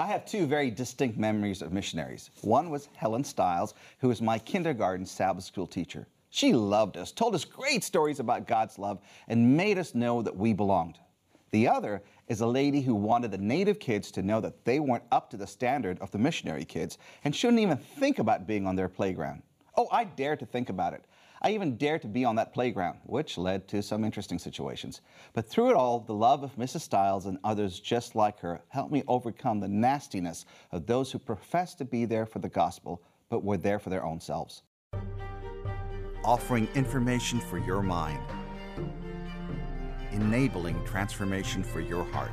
I have two very distinct memories of missionaries. One was Helen Stiles, who was my kindergarten Sabbath school teacher. She loved us, told us great stories about God's love, and made us know that we belonged. The other is a lady who wanted the native kids to know that they weren't up to the standard of the missionary kids and shouldn't even think about being on their playground. Oh, I dare to think about it. I even dared to be on that playground, which led to some interesting situations. But through it all, the love of Mrs. Stiles and others just like her helped me overcome the nastiness of those who profess to be there for the gospel, but were there for their own selves. Offering information for your mind, enabling transformation for your heart.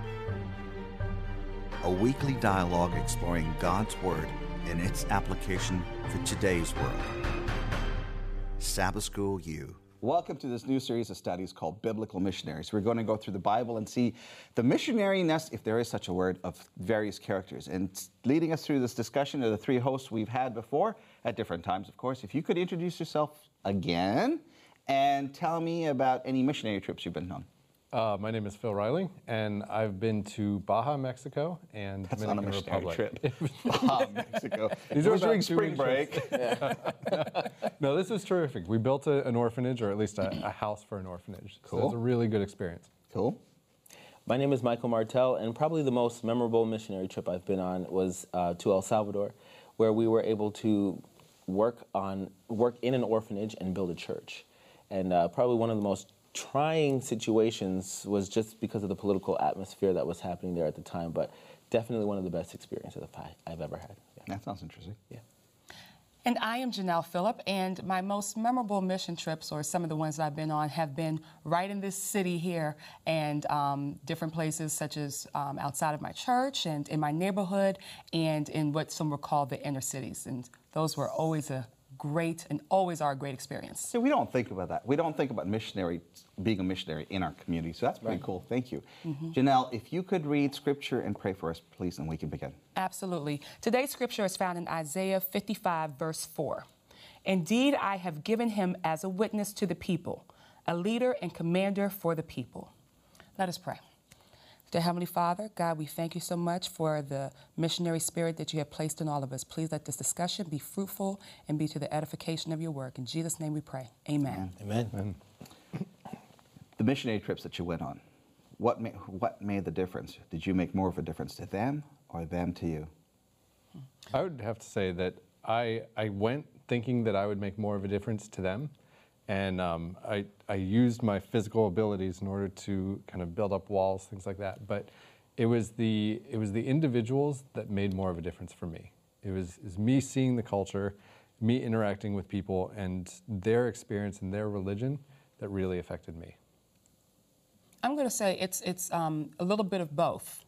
A weekly dialogue exploring God's Word and its application for today's world. Sabbath School U. Welcome to this new series of studies called Biblical Missionaries. We're going to go through the Bible and see the missionariness, if there is such a word, of various characters. And leading us through this discussion are the three hosts we've had before at different times, of course. If you could introduce yourself again and tell me about any missionary trips you've been on. Uh, my name is Phil Riley, and I've been to Baja, Mexico, and That's Dominican not a missionary Republic. trip. Baja, Mexico. These it are was during spring break. trips. no, this was terrific. We built a, an orphanage, or at least a, a house for an orphanage. So it was a really good experience. Cool. My name is Michael Martel, and probably the most memorable missionary trip I've been on was uh, to El Salvador, where we were able to work on work in an orphanage and build a church. And uh, probably one of the most trying situations was just because of the political atmosphere that was happening there at the time, but definitely one of the best experiences I- I've ever had. Yeah. That sounds interesting. yeah. And I am Janelle Phillip, and my most memorable mission trips, or some of the ones that I've been on, have been right in this city here and um, different places, such as um, outside of my church and in my neighborhood and in what some would call the inner cities. And those were always a great and always are a great experience. See, we don't think about that. We don't think about missionary being a missionary in our community. So that's pretty cool. Thank you. Mm-hmm. Janelle, if you could read scripture and pray for us, please, and we can begin. Absolutely. Today's scripture is found in Isaiah 55, verse 4. Indeed, I have given him as a witness to the people, a leader and commander for the people. Let us pray. Dear Heavenly Father, God, we thank you so much for the missionary spirit that you have placed in all of us. Please let this discussion be fruitful and be to the edification of your work. In Jesus' name we pray. Amen. Amen. The missionary trips that you went on, what, ma- what made the difference? Did you make more of a difference to them or them to you? I would have to say that I, I went thinking that I would make more of a difference to them. And um, I, I used my physical abilities in order to kind of build up walls, things like that. But it was the, it was the individuals that made more of a difference for me. It was, it was me seeing the culture, me interacting with people, and their experience and their religion that really affected me. I'm going to say it's it's um, a little bit of both.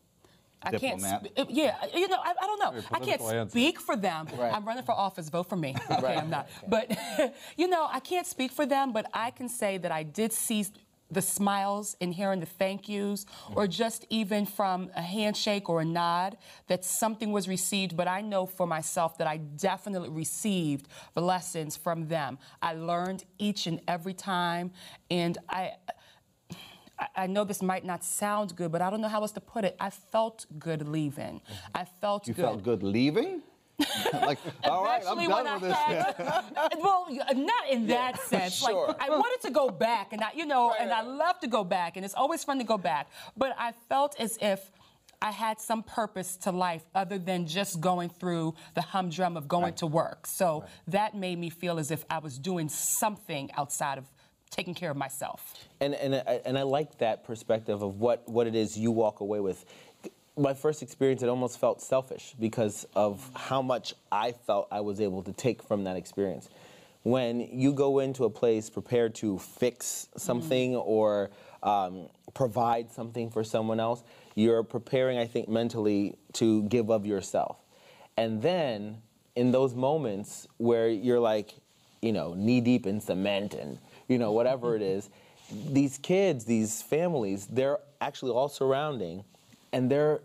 I can't. Diplomat. sp- uh, yeah, you know, I, I don't know. I can't answer. speak for them. Right. I'm running for office. Vote for me. Okay, Right. I'm not. But you know, I can't speak for them. But I can say that I did see the smiles and hearing the thank yous, or just even from a handshake or a nod, that something was received. But I know for myself that I definitely received the lessons from them. I learned each and every time, and I. I- know this might not sound good, but I don't know how else to put it. I felt good leaving. I felt You good. felt good leaving? like, all right, I'm done with I this. had, well, not in that sense. sure. Like I wanted to go back, and I, you know, and I love to go back, and it's always fun to go back. But I felt as if I had some purpose to life other than just going through the humdrum of going to work. So that made me feel as if I was doing something outside of taking care of myself. And and I, and I like that perspective of what what it is you walk away with. My first experience, it almost felt selfish because of how much I felt I was able to take from that experience. When you go into a place prepared to fix something or um, provide something for someone else, you're preparing, I think, mentally to give of yourself. And then in those moments where you're like, you know, knee deep in cement and, you know, whatever it is, these kids, these families, they're actually all surrounding and they're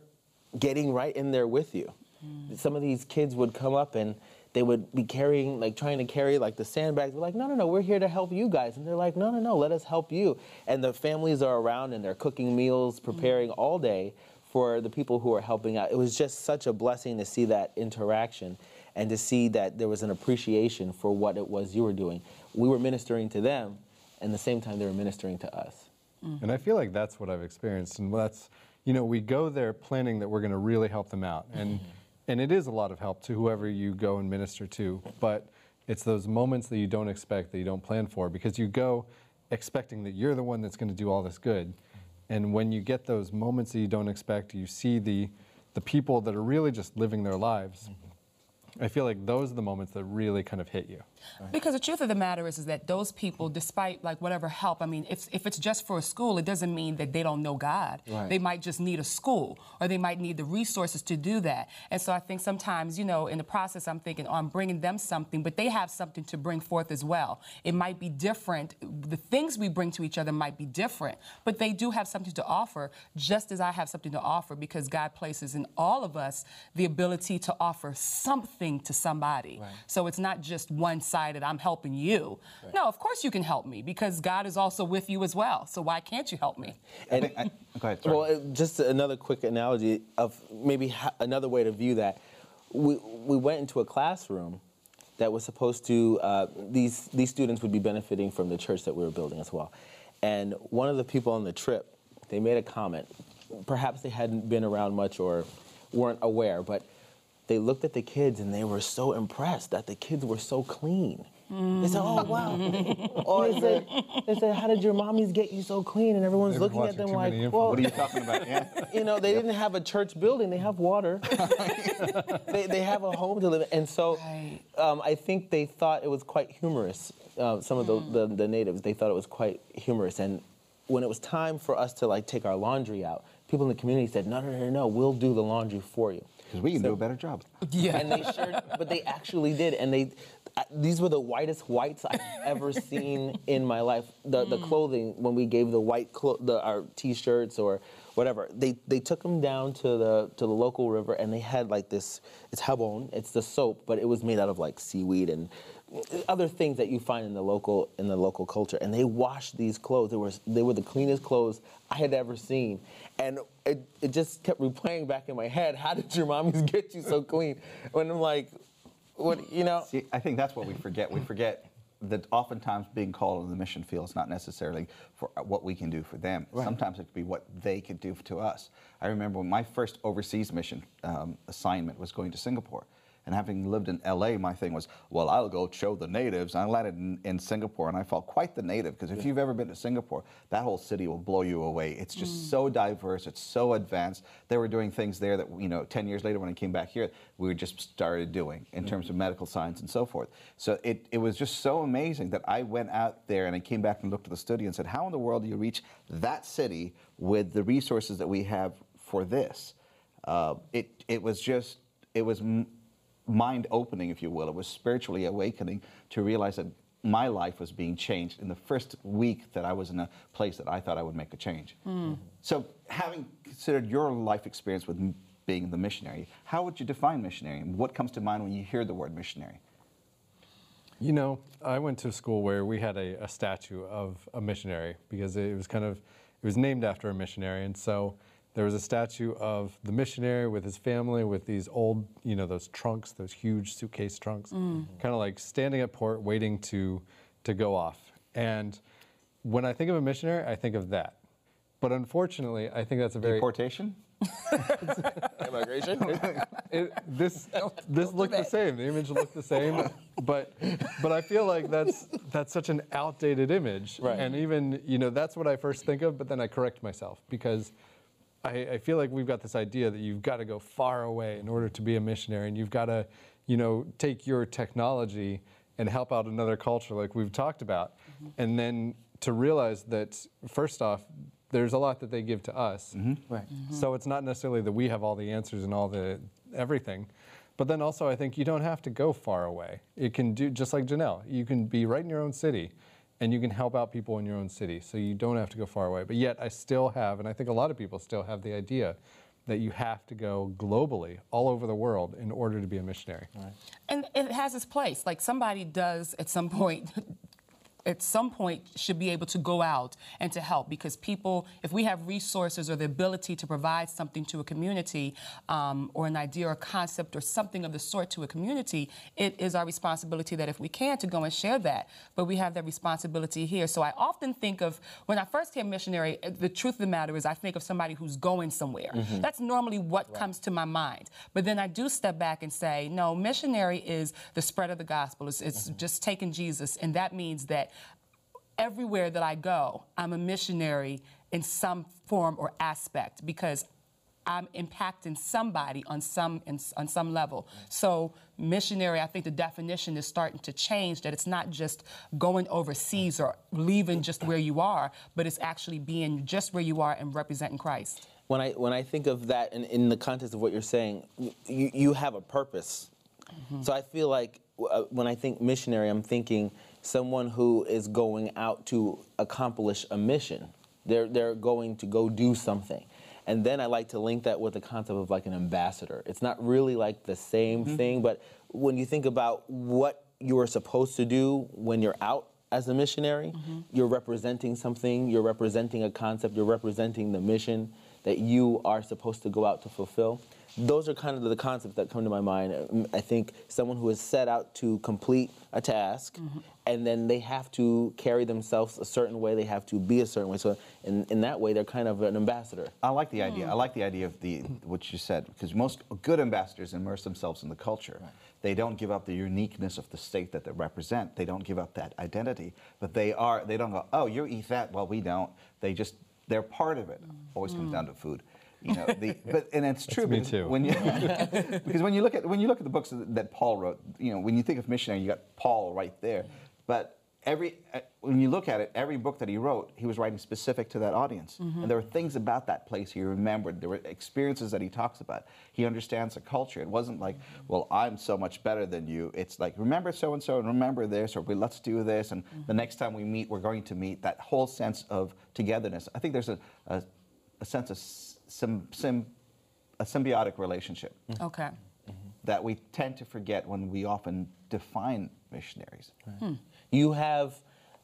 getting right in there with you. Mm. Some of these kids would come up and they would be carrying, like trying to carry like the sandbags. We're like, no, no, no, we're here to help you guys. And they're like, no, no, no, let us help you. And the families are around and they're cooking meals, mm. preparing all day for the people who are helping out. It was just such a blessing to see that interaction and to see that there was an appreciation for what it was you were doing. We were ministering to them, and the same time they were ministering to us. Mm. And I feel like that's what I've experienced. And that's, you know, we go there planning that we're going to really help them out. And, mm-hmm. and it is a lot of help to whoever you go and minister to. But it's those moments that you don't expect, that you don't plan for, because you go expecting that you're the one that's going to do all this good. And when you get those moments that you don't expect, you see the, the people that are really just living their lives. Mm-hmm. I feel like those are the moments that really kind of hit you. Because the truth of the matter is, is that those people, despite like whatever help, I mean, if, if it's just for a school, it doesn't mean that they don't know God. Right. They might just need a school, or they might need the resources to do that. And so I think sometimes, you know, in the process, I'm thinking, oh, I'm bringing them something, but they have something to bring forth as well. It might be different. The things we bring to each other might be different, but they do have something to offer, just as I have something to offer, because God places in all of us the ability to offer something to somebody. So it's not just one sided, I'm helping you. No, of course you can help me because God is also with you as well. So why can't you help me? And I- go ahead, sorry. Well, uh, just another quick analogy of maybe ha- another way to view that. We, we went into a classroom that was supposed to, uh, these, these students would be benefiting from the church that we were building as well. And one of the people on the trip, they made a comment. Perhaps they hadn't been around much or weren't aware, but they looked at the kids and they were so impressed that the kids were so clean. They said, "Oh wow!" or they said, "They said, how did your mommies get you so clean?" And everyone's looking at them like, "Well, what are you talking about? Yeah. you know, they didn't have a church building; they have water. they, they have a home to live in, and so Right. um, I think they thought it was quite humorous. Uh, some of the, the the natives they thought it was quite humorous, and when it was time for us to like take our laundry out, people in the community said, "No, no, no, no, we'll do the laundry for you." Because we can do a better job. Yeah. and they sure, but they actually did, and they. uh, These were the whitest whites I've ever seen in my life. The the clothing when we gave the white clo- the our t-shirts or whatever, they they took them down to the to the local river and they had like this. It's jabón, it's the soap, but it was made out of like seaweed and other things that you find in the local in the local culture. And they washed these clothes. They were they were the cleanest clothes I had ever seen, and it it just kept replaying back in my head. How did your mommies get you so clean? When I'm like, what you know? See, I think that's what we forget. We forget that oftentimes being called on the mission field is not necessarily for what we can do for them. Sometimes it could be what they could do to us. I remember when my first overseas mission um, assignment was going to Singapore. And having lived in LA, my thing was, well, I'll go show the natives. I landed in, in Singapore and I felt quite the native because if you've ever been to Singapore, that whole city will blow you away. It's just so diverse, it's so advanced. They were doing things there that, you know, 10 years later when I came back here, we just started doing in terms of medical science and so forth. So it, it was just so amazing that I went out there and I came back and looked at the study and said, how in the world do you reach that city with the resources that we have for this? Uh, it, it was just, it was m- mind opening, if you will. It was spiritually awakening to realize that my life was being changed in the first week that I was in a place that I thought I would make a change. Hmm. So, having considered your life experience with being the missionary, how would you define missionary? And what comes to mind when you hear the word missionary? You know, I went to a school where we had a, a statue of a missionary because it was kind of, it was named after a missionary. And so there was a statue of the missionary with his family with these old, you know, those trunks, those huge suitcase trunks, kind of like standing at port waiting to, to go off. And when I think of a missionary, I think of that. But unfortunately, I think that's a very Deportation? Immigration. it, this this looked the same. The image looked the same, but but I feel like that's that's such an outdated image. Right. And even you know that's what I first think of, but then I correct myself because I, I feel like we've got this idea that you've got to go far away in order to be a missionary, and you've got to you know take your technology and help out another culture like we've talked about, mm-hmm. and then to realize that first off. There's a lot that they give to us, mm-hmm. Right. Mm-hmm. so it's not necessarily that we have all the answers and all the everything. But then also I think you don't have to go far away. It can do just like Janelle. You can be right in your own city and you can help out people in your own city. So you don't have to go far away. But yet I still have, and I think a lot of people still have the idea that you have to go globally, all over the world, in order to be a missionary. And it has its place. Like somebody does at some point at some point should be able to go out and to help because people, if we have resources or the ability to provide something to a community um, or an idea or a concept or something of the sort to a community, it is our responsibility that if we can to go and share that. But we have that responsibility here. So I often think of when I first hear missionary, the truth of the matter is I think of somebody who's going somewhere. Mm-hmm. That's normally what right. comes to my mind. But then I do step back and say, no, missionary is the spread of the gospel. It's, it's mm-hmm. just taking Jesus, and that means that everywhere that I go, I'm a missionary in some form or aspect because I'm impacting somebody on some in, on some level. So missionary, I think the definition is starting to change. That it's not just going overseas or leaving just where you are, but it's actually being just where you are and representing Christ. When I when I think of that in, in the context of what you're saying, you, you have a purpose. Mm-hmm. So I feel like uh, when I think missionary, I'm thinking someone who is going out to accomplish a mission. They're, they're going to go do something. And then I like to link that with the concept of like an ambassador. It's not really like the same mm-hmm. thing, but when you think about what you are supposed to do when you're out as a missionary, mm-hmm. you're representing something, you're representing a concept, you're representing the mission that you are supposed to go out to fulfill those are kind of the concepts that come to my mind. I think someone who is set out to complete a task, mm-hmm. and then they have to carry themselves a certain way. They have to be a certain way. So in, in that way, they're kind of an ambassador. I like the idea. Mm. I like the idea of the what you said because most good ambassadors immerse themselves in the culture. Right. They don't give up the uniqueness of the state that they represent. They don't give up that identity. But they are. They don't go. Oh, you eat that. Well, we don't. They just. They're part of it. Always mm. comes down to food. You know, the, but and it's true. me too. When you, because when you look at when you look at the books that Paul wrote, you know, when you think of missionary, you got Paul right there. But every uh, when you look at it, every book that he wrote, he was writing specific to that audience, mm-hmm. and there were things about that place he remembered. There were experiences that he talks about. He understands the culture. It wasn't like, well, I'm so much better than you. It's like, remember so and so, and remember this, or we, let's do this, and mm-hmm. the next time we meet, we're going to meet. That whole sense of togetherness. I think there's a, a, a sense of sim, sim, a symbiotic relationship. Mm-hmm. Okay. That we tend to forget when we often define missionaries. Right. Hmm. You have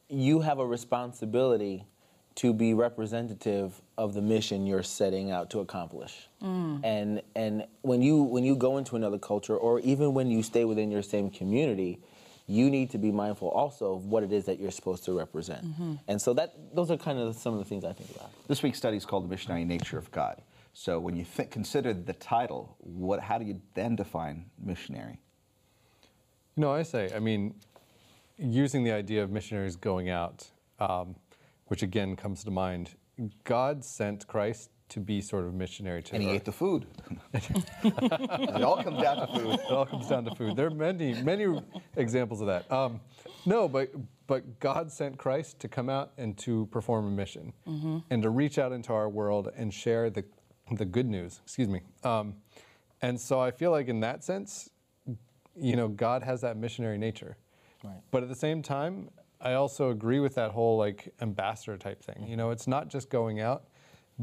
you have a responsibility to be representative of the mission you're setting out to accomplish. Mm. And and when you when you go into another culture or even when you stay within your same community, you need to be mindful also of what it is that you're supposed to represent. Mm-hmm. And so that those are kind of some of the things I think about. This week's study is called The Missionary Nature of God. So when you th- consider the title, what, how do you then define missionary? You know, I say, I mean, using the idea of missionaries going out, um, which again comes to mind, God sent Christ to be sort of missionary to And he ate the food. it all comes down to food. It all comes down to food. There are many, many examples of that. Um, no, but but God sent Christ to come out and to perform a mission, mm-hmm. and to reach out into our world and share the the good news. Excuse me. Um, and so I feel like in that sense, you know, God has that missionary nature. Right. But at the same time, I also agree with that whole like ambassador type thing. You know, it's not just going out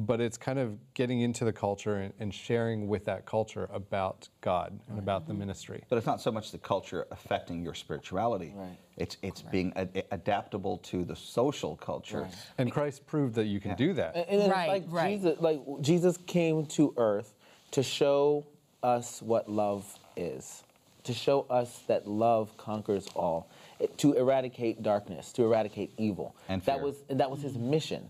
but it's kind of getting into the culture and, and sharing with that culture about God and right. about the mm-hmm. ministry. But it's not so much the culture affecting your spirituality. Right. It's it's Correct. being a, adaptable to the social culture. Right. And Christ proved that you can yeah. do that. And, and right, like right. Jesus, like Jesus came to earth to show us what love is, to show us that love conquers all, to eradicate darkness, to eradicate evil. And fear. that was that was his mission.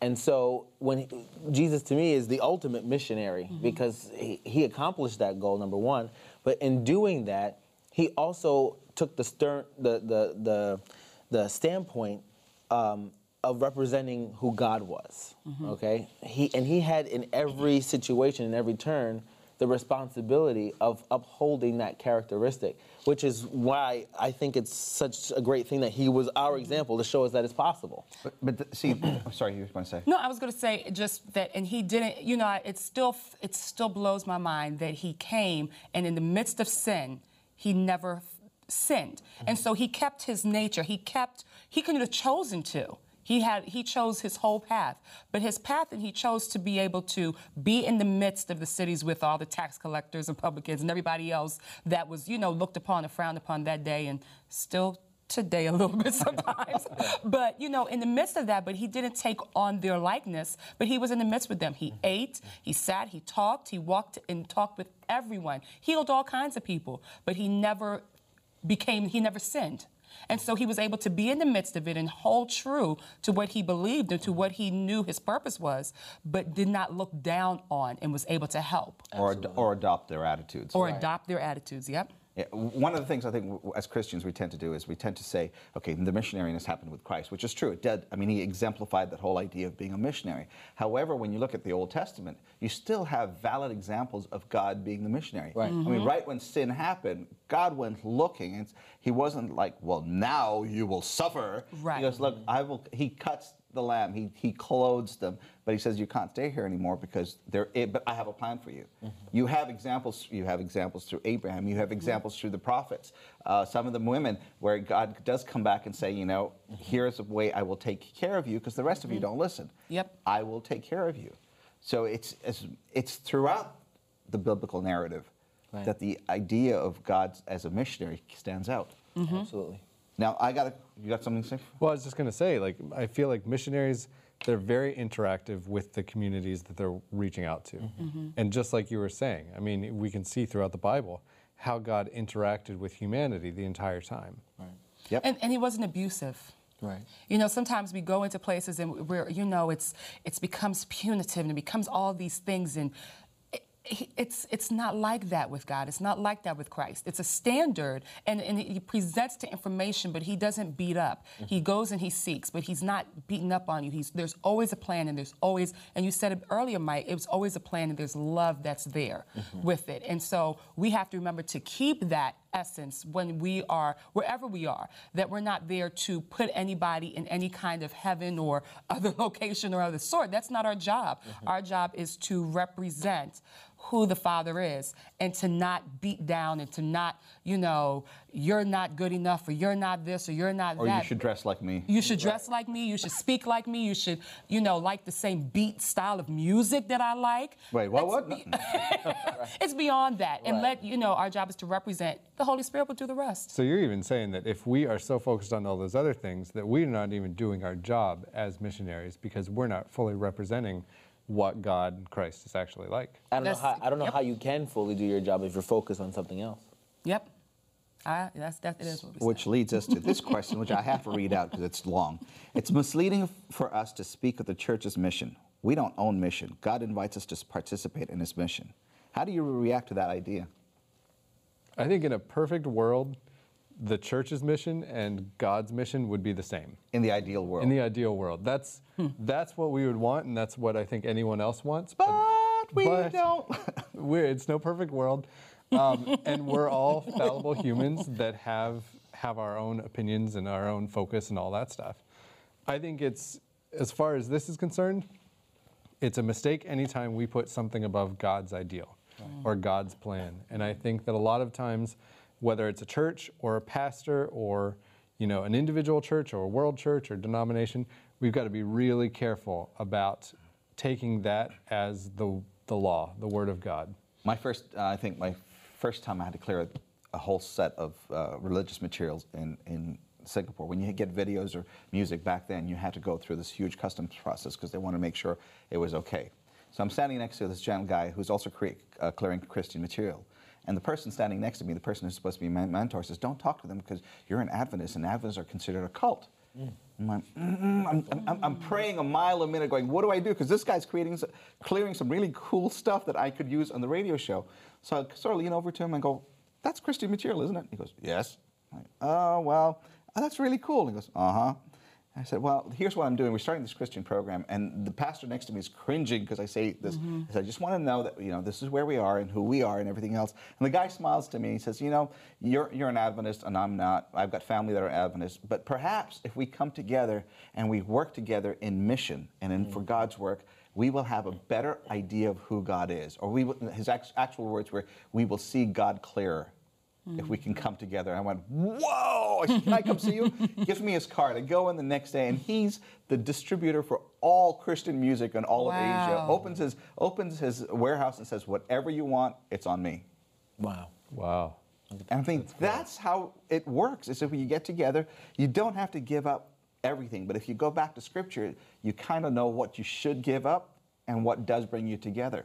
And so when he, Jesus to me is the ultimate missionary mm-hmm. because he, he, accomplished that goal number one, but in doing that, he also took the stern the the the, the standpoint um, of representing who God was. Mm-hmm. Okay, he and he had in every situation, in every turn, the responsibility of upholding that characteristic, which is why I think it's such a great thing that he was our example to show us that it's possible. But, but the, see, I'm sorry, you were going to say? No, I was going to say just that, and he didn't. You know, it still it still blows my mind that he came and in the midst of sin, he never sinned, and so he kept his nature. He kept. He could have chosen to. He had he chose his whole path, but his path and he chose to be able to be in the midst of the cities with all the tax collectors and publicans and everybody else that was you know looked upon and frowned upon that day, and still today a little bit sometimes. but, you know, in the midst of that, but he didn't take on their likeness, but he was in the midst with them. He mm-hmm. ate, he sat, he talked, he walked and talked with everyone, healed all kinds of people, but he never became, he never sinned. And so he was able to be in the midst of it and hold true to what he believed and to what he knew his purpose was, but did not look down on and was able to help Or, ad- or adopt their attitudes. or adopt their attitudes. Yep. Yeah, one of the things I think as Christians we tend to do is we tend to say, okay, the missionariness happened with Christ, which is true. It did. I mean, he exemplified that whole idea of being a missionary. However, when you look at the Old Testament, you still have valid examples of God being the missionary. Right. I mean, mm-hmm. right when sin happened, God went looking, and he wasn't like, well, now you will suffer. Right. He goes, look, I will. He cuts the lamb. He, he clothes them, but he says you can't stay here anymore because they're. Eh, but I have a plan for you. Mm-hmm. You have examples. You have examples through Abraham. You have examples mm-hmm. through the prophets. Uh, some of them women where God does come back and say, you know, mm-hmm. here's a way I will take care of you because the rest of you don't listen. Yep. I will take care of you. So it's it's, it's throughout the biblical narrative Right. that the idea of God as a missionary stands out. Absolutely. Now I got you got something to say? Well, I was just going to say, like, I feel like missionaries, they're very interactive with the communities that they're reaching out to. Mm-hmm. Mm-hmm. And just like you were saying, I mean, we can see throughout the Bible how God interacted with humanity the entire time. Right. Yep. And, and he wasn't abusive. Right. You know, sometimes we go into places and where you know it's it's becomes punitive and it becomes all these things and it- it's it's not like that with God. It's not like that with Christ. It's a standard, and, and he presents the information, but he doesn't beat up. He goes and he seeks, but he's not beating up on you. He's there's always a plan, and there's always, and you said it earlier, Mike. It was always a plan, and there's love that's there mm-hmm. with it. And so we have to remember to keep that essence when we are wherever we are that we're not there to put anybody in any kind of heaven or other location or other sort that's not our job mm-hmm. our job is to represent who the father is and to not beat down and to not you know you're not good enough or you're not this or you're not Or that Or you should dress like me. you should dress like me. You should speak like me. You should, you know, like the same beat style of music that I like. Wait, what? Let's What? be- it's beyond that. And let, you know, our job is to represent. The Holy Spirit will do the rest. So you're even saying that if we are so focused on all those other things, that we're not even doing our job as missionaries because we're not fully representing what God Christ is actually like. I don't know how I don't know yep. how you can fully do your job if you're focused on something else. Yep. I, that's, that, it is what we Which say. leads us to this question, which I have to read out because it's long. It's misleading for us to speak of the church's mission. We don't own mission. God invites us to participate in his mission. How do you react to that idea? I think in a perfect world, the church's mission and God's mission would be the same. In the ideal world. In the ideal world, that's that's what we would want, and that's what I think anyone else wants. but we but- don't. we're, it's no perfect world, um, and we're all fallible humans that have have our own opinions and our own focus and all that stuff. I think it's as far as this is concerned, it's a mistake anytime we put something above God's ideal or God's plan. And I think that a lot of times, whether it's a church or a pastor or you know an individual church or a world church or denomination, we've got to be really careful about taking that as the the law, the word of God. My first, uh, I think my first time I had to clear a, a whole set of uh, religious materials in, in Singapore. When you get videos or music back then, you had to go through this huge customs process because they want to make sure it was okay. So I'm standing next to this young guy who's also cre- uh, clearing Christian material. And the person standing next to me, the person who's supposed to be my mentor, says, Don't talk to them because you're an Adventist, and Adventists are considered a cult. I'm, like. I'm, I'm, I'm praying a mile a minute, going, What do I do? Because this guy's creating, clearing some really cool stuff that I could use on the radio show. So I sort of lean over to him and go, That's Christian material, isn't it? He goes, Yes. I'm like, oh, well, oh, that's really cool. He goes, Uh huh. I said, well, here's what I'm doing. We're starting this Christian program, and the pastor next to me is cringing because I say this. Mm-hmm. I said, I just want to know that you know this is where we are and who we are and everything else. And the guy smiles to me. He says, you know, you're you're an Adventist and I'm not. I've got family that are Adventists, but perhaps if we come together and we work together in mission and in, for mm-hmm. God's work, we will have a better idea of who God is. Or we will, his actual words were, we will see God clearer if we can mm. come together. I went, whoa, I said, can I come see you? Gives me his card. I go in the next day, and he's the distributor for all Christian music in all of Asia. Wow. Opens his, opens his warehouse and says, whatever you want, it's on me. Wow. Wow. And I think that's, how it works. Is if when you get together, you don't have to give up everything. But if you go back to Scripture, you kind of know what you should give up and what does bring you together.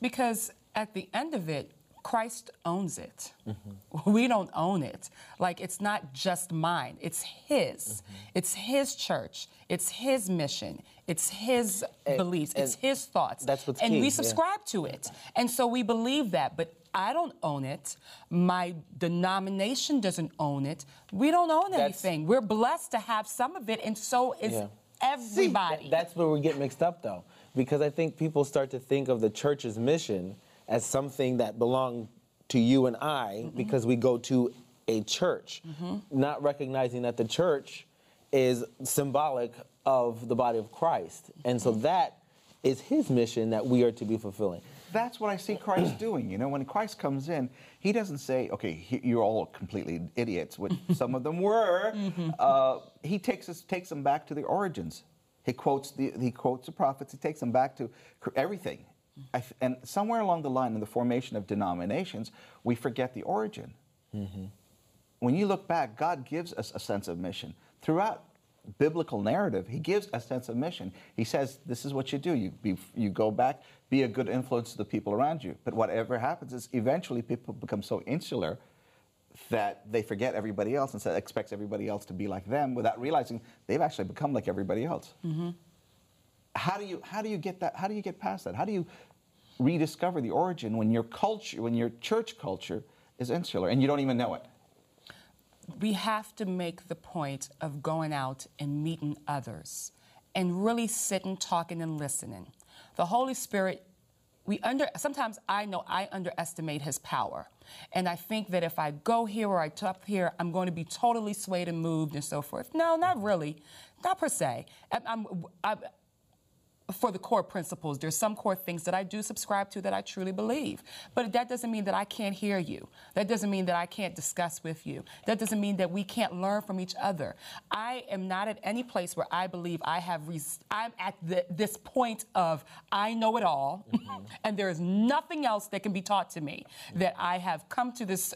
Because at the end of it, Christ owns it. We don't own it. Like it's not just mine, it's His. Mm-hmm. It's His church, it's His mission, it's His uh, beliefs, it's His thoughts. that's what's and key, we yeah. subscribe to it. And so we believe that. But I don't own it. My denomination doesn't own it. We don't own That's- anything. We're blessed to have some of it, and so is Yeah. everybody. That's where we get mixed up, though, because I think people start to think of the church's mission as something that belonged to you and I mm-hmm. because we go to a church, mm-hmm. not recognizing that the church is symbolic of the body of Christ. And so mm-hmm. that is his mission that we are to be fulfilling. That's what I see Christ doing. You know, when Christ comes in, he doesn't say, okay, he, you're all completely idiots, which some of them were. Uh, he takes, us, takes them back to the origins. He quotes the, he quotes the prophets, he takes them back to everything. I th- and somewhere along the line in the formation of denominations, we forget the origin. Mm-hmm. When you look back, God gives us a sense of mission. Throughout biblical narrative, He gives a sense of mission. He says, This is what you do. You, be, you go back, be a good influence to the people around you. But whatever happens is eventually people become so insular that they forget everybody else and so expects everybody else to be like them without realizing they've actually become like everybody else. Mm-hmm. How do you how do you get that? How do you get past that? How do you rediscover the origin when your culture, when your church culture is insular and you don't even know it? we have to make the point of going out and meeting others and really sitting, talking, and listening. The Holy Spirit, we under sometimes I know I underestimate his power. And I think that if I go here or I talk here, I'm going to be totally swayed and moved and so forth. No, not really. Not per se. I'm, I'm, I'm, for the core principles. There's some core things that I do subscribe to that I truly believe. But that doesn't mean that I can't hear you. That doesn't mean that I can't discuss with you. That doesn't mean that we can't learn from each other. I am not at any place where I believe I have, res- I'm at the, this point of I know it all, mm-hmm. and there is nothing else that can be taught to me. That I have come to this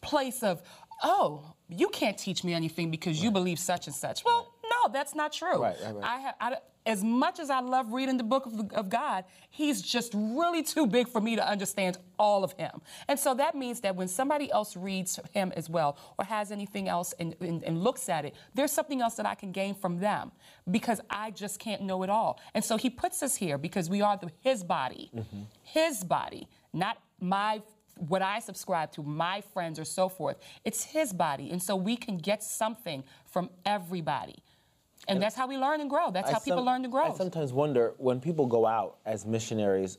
place of, oh, you can't teach me anything because you believe such and such. Well, no, that's not true. Right, right, right. I have, I, as much as I love reading the book of, of God, he's just really too big for me to understand all of him. And so that means that when somebody else reads him as well or has anything else and, and, and looks at it, there's something else that I can gain from them because I just can't know it all. And so he puts us here because we are the, his body, mm-hmm. his body, not my what I subscribe to, my friends or so forth. It's his body. And so we can get something from everybody. And that's how we learn and grow. That's I how people some- learn to grow. I sometimes wonder when people go out as missionaries,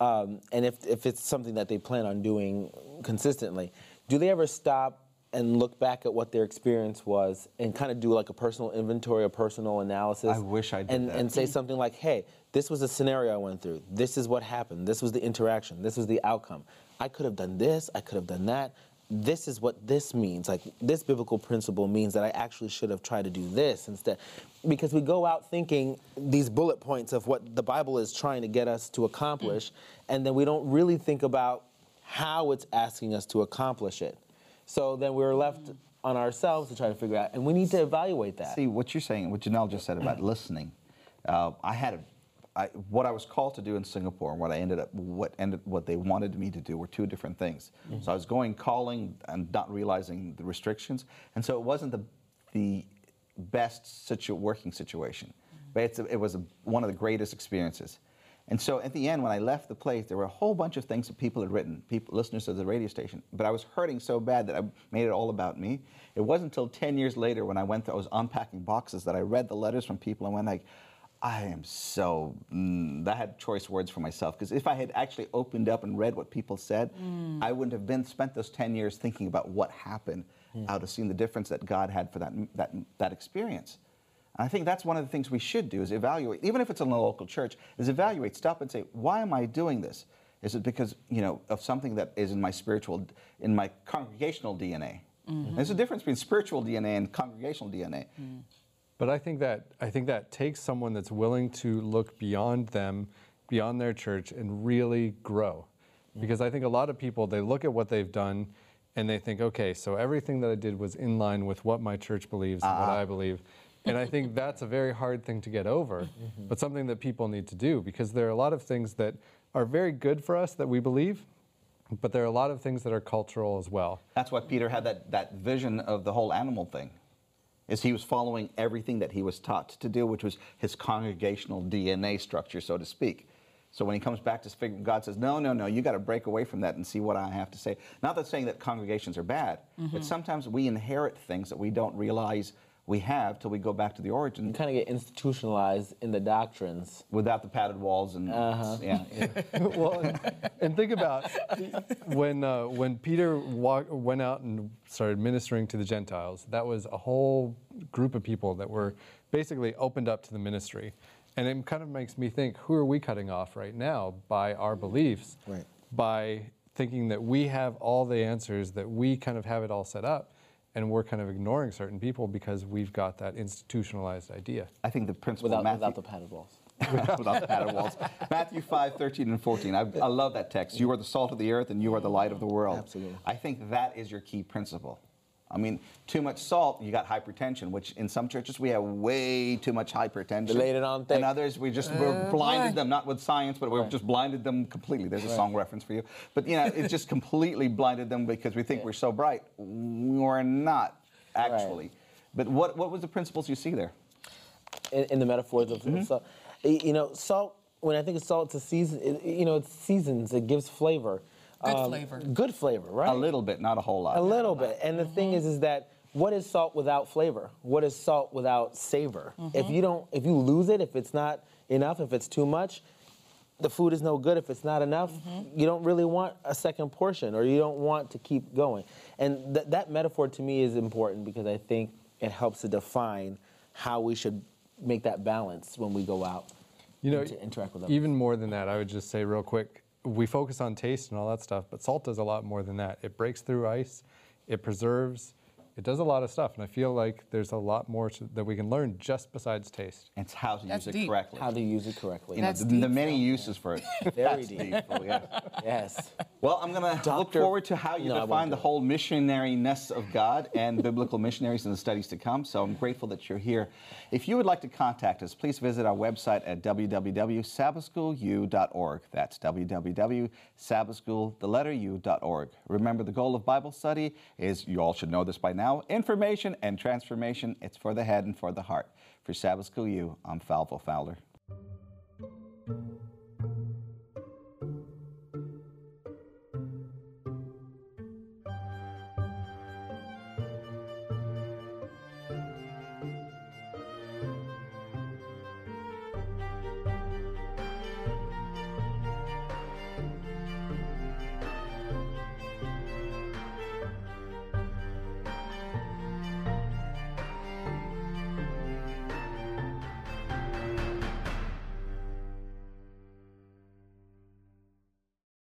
um, and if, if it's something that they plan on doing consistently, do they ever stop and look back at what their experience was and kind of do like a personal inventory, a personal analysis? I wish I did and, that. And say something like, hey, this was a scenario I went through. This is what happened. This was the interaction. This was the outcome. I could have done this. I could have done that. This is what this means. Like this biblical principle means that I actually should have tried to do this instead. Because we go out thinking these bullet points of what the Bible is trying to get us to accomplish, and then we don't really think about how it's asking us to accomplish it. So then we're left on ourselves to try to figure out, and we need to evaluate that. See what you're saying, what Janelle just said about listening. Uh, I had a, I, what I was called to do in Singapore and what I ended up, what ended, what they wanted me to do were two different things. Mm-hmm. So I was going calling and not realizing the restrictions, and so it wasn't the the best situ- working situation, mm-hmm. but it's a, it was a, one of the greatest experiences. And so at the end, when I left the place, there were a whole bunch of things that people had written, people, listeners of the radio station. But I was hurting so bad that I made it all about me. It wasn't until 10 years later when I went through, I was unpacking boxes that I read the letters from people and went like, I am so, mm, I had choice words for myself. Because if I had actually opened up and read what people said, mm. I wouldn't have been, spent those 10 years thinking about what happened. I would have seen the difference that God had for that, that, that experience. And I think that's one of the things we should do is evaluate, even if it's in a local church, is evaluate, stop and say, why am I doing this? Is it because, you know, of something that is in my spiritual, in my congregational DNA? Mm-hmm. There's a difference between spiritual DNA and congregational DNA. Mm. But I think that I think that takes someone that's willing to look beyond them, beyond their church, and really grow. Because I think a lot of people they look at what they've done, and they think, okay, so everything that I did was in line with what my church believes and what ah. I believe. And I think that's a very hard thing to get over, mm-hmm. but something that people need to do because there are a lot of things that are very good for us that we believe, but there are a lot of things that are cultural as well. That's why Peter had that, that vision of the whole animal thing. Is he was following everything that he was taught to do, which was his congregational DNA structure, so to speak. So when he comes back to figure, God says, no, no, no, you got to break away from that and see what I have to say. Not that saying that congregations are bad, but mm-hmm. sometimes we inherit things that we don't realize we have till we go back to the origin You kind of get institutionalized in the doctrines. without the padded walls and yeah. well, and, and think about when uh, when Peter walk, went out and started ministering to the Gentiles. That was a whole group of people that were basically opened up to the ministry, and it kind of makes me think: Who are we cutting off right now by our beliefs? Right. By thinking that we have all the answers, that we kind of have it all set up, and we're kind of ignoring certain people because we've got that institutionalized idea. I think the principle Without, Matthew, without the padded walls. without the padded walls. Matthew 5, 13 and 14. I, I love that text. You are the salt of the earth and you are the light of the world. Absolutely. I think that is your key principle. I mean, too much salt, you got hypertension, which in some churches we have way too much hypertension. They laid it on thick. And others, we just we're blinded boy. them, not with science, but we've Right. just blinded them completely. There's a song reference for you. But, you know, it just completely blinded them because we think we're so bright. We're not, actually. But what, what was the principles you see there? in, in the metaphors of Mm-hmm. salt. You know, salt. When I think of salt, it's a season. It, you know, it seasons. It gives flavor. Um, Good flavor. Good flavor, right? A little bit, not a whole lot. A little bit. And the thing is, mm-hmm. is that what is salt without flavor? What is salt without savor? Mm-hmm. If you don't, if you lose it, if it's not enough, if it's too much, the food is no good. If it's not enough, mm-hmm. you don't really want a second portion, or you don't want to keep going. And th- that metaphor to me is important because I think it helps to define how we should make that balance when we go out. You know, to interact with others. even more than that, I would just say real quick, we focus on taste and all that stuff, but salt does a lot more than that. It breaks through ice, it preserves, it does a lot of stuff, and I feel like there's a lot more to, that we can learn just besides taste. It's how to That's use it correctly. How to use it correctly. you know, That's the, the deep, many Phil. uses for it. Very That's deep. Phil, oh, yeah. yes. Well, I'm going to look forward to how you No, define the it. whole missionariness of God and biblical missionaries in the studies to come. So I'm grateful that you're here. If you would like to contact us, please visit our website at www.sabbathschoolu.org. That's www.sabbathschool, the letter U.org. Remember, the goal of Bible study is, you all should know this by now, information and transformation. It's for the head and for the heart. For Sabbath School U, I'm Falvo Fowler.